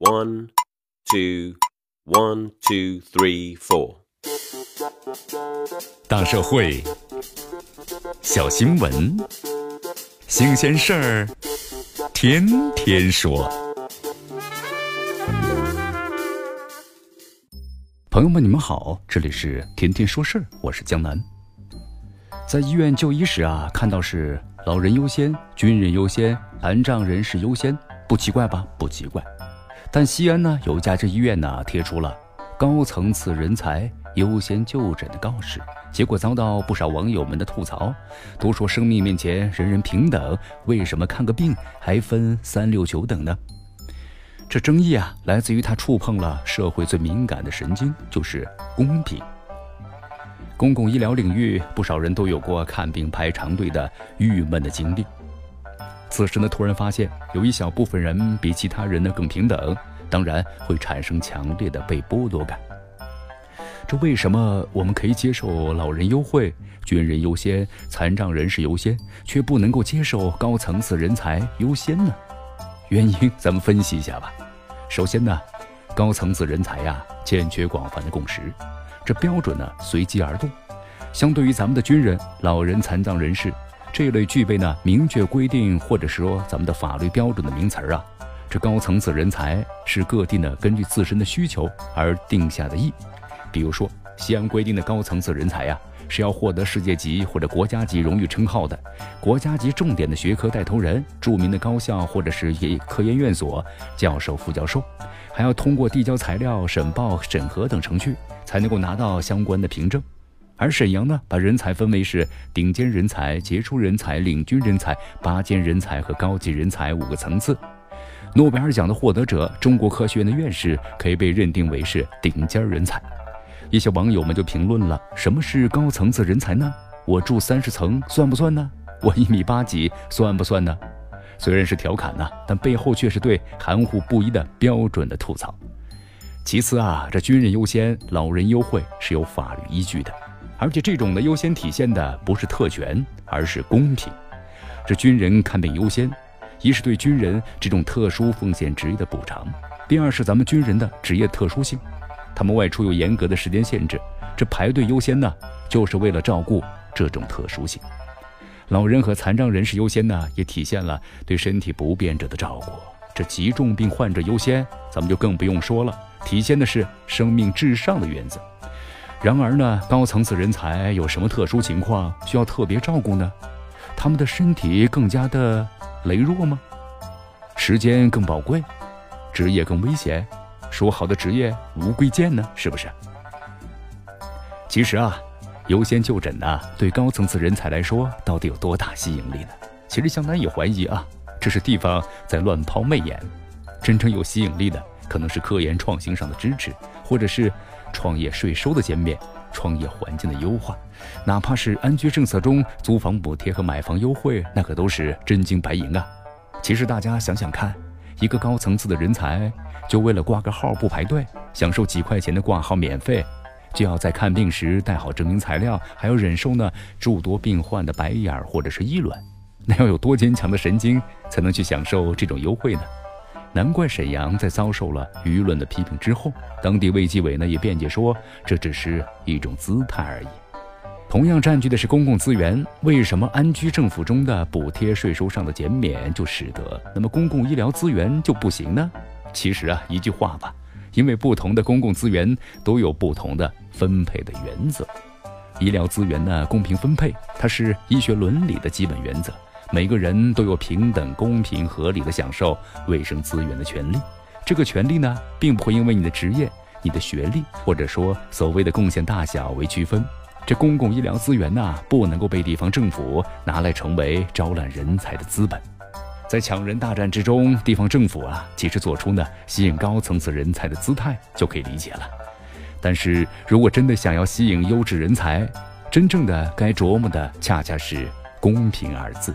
One, two, one, two, three, four。大社会，小新闻，新鲜事儿，天天说。朋友们，你们好，这里是天天说事儿，我是江南。在医院就医时啊，看到是老人优先、军人优先、残障人士优先，不奇怪吧？不奇怪。但西安呢，有一家这医院呢，贴出了高层次人才优先就诊的告示，结果遭到不少网友们的吐槽，都说生命面前人人平等，为什么看个病还分三六九等呢？这争议啊，来自于他触碰了社会最敏感的神经，就是公平。公共医疗领域，不少人都有过看病排长队的郁闷的经历。此时呢，突然发现有一小部分人比其他人呢更平等，当然会产生强烈的被剥夺感。这为什么我们可以接受老人优惠、军人优先、残障人士优先，却不能够接受高层次人才优先呢？原因咱们分析一下吧。首先呢，高层次人才呀欠缺广泛的共识，这标准呢随机而动。相对于咱们的军人、老人、残障人士。这类具备呢明确规定或者说咱们的法律标准的名词儿啊，这高层次人才是各地呢根据自身的需求而定下的义。比如说，西安规定的高层次人才呀，是要获得世界级或者国家级荣誉称号的，国家级重点的学科带头人，著名的高校或者是科研院所教授、副教授，还要通过递交材料、审报、审核等程序，才能够拿到相关的凭证。而沈阳呢，把人才分为是顶尖人才、杰出人才、领军人才、拔尖人才和高级人才五个层次。诺贝尔奖的获得者、中国科学院的院士可以被认定为是顶尖人才。一些网友们就评论了：什么是高层次人才呢？我住三十层算不算呢？我一米八几算不算呢？虽然是调侃呐，但背后却是对含糊不一的标准的吐槽。其次啊，这军人优先、老人优惠是有法律依据的。而且这种的优先体现的不是特权，而是公平。这军人看病优先，一是对军人这种特殊奉献职业的补偿；第二是咱们军人的职业特殊性，他们外出有严格的时间限制，这排队优先呢，就是为了照顾这种特殊性。老人和残障人士优先呢，也体现了对身体不便者的照顾。这急重病患者优先，咱们就更不用说了，体现的是生命至上的原则。然而呢，高层次人才有什么特殊情况需要特别照顾呢？他们的身体更加的羸弱吗？时间更宝贵，职业更危险？说好的职业无贵贱呢？是不是？其实啊，优先就诊呢，对高层次人才来说到底有多大吸引力呢？其实相当也怀疑啊，这是地方在乱抛媚眼。真正有吸引力的，可能是科研创新上的支持，或者是。创业税收的减免，创业环境的优化，哪怕是安居政策中租房补贴和买房优惠，那可都是真金白银啊！其实大家想想看，一个高层次的人才，就为了挂个号不排队，享受几块钱的挂号免费，就要在看病时带好证明材料，还要忍受呢诸多病患的白眼或者是议论，那要有多坚强的神经，才能去享受这种优惠呢？难怪沈阳在遭受了舆论的批评之后，当地卫计委呢也辩解说，这只是一种姿态而已。同样占据的是公共资源，为什么安居政府中的补贴税收上的减免就使得，那么公共医疗资源就不行呢？其实啊，一句话吧，因为不同的公共资源都有不同的分配的原则。医疗资源呢公平分配，它是医学伦理的基本原则。每个人都有平等、公平、合理的享受卫生资源的权利。这个权利呢，并不会因为你的职业、你的学历，或者说所谓的贡献大小为区分。这公共医疗资源呢，不能够被地方政府拿来成为招揽人才的资本。在抢人大战之中，地方政府啊，其实做出呢吸引高层次人才的姿态就可以理解了。但是如果真的想要吸引优质人才，真正的该琢磨的恰恰是“公平”二字。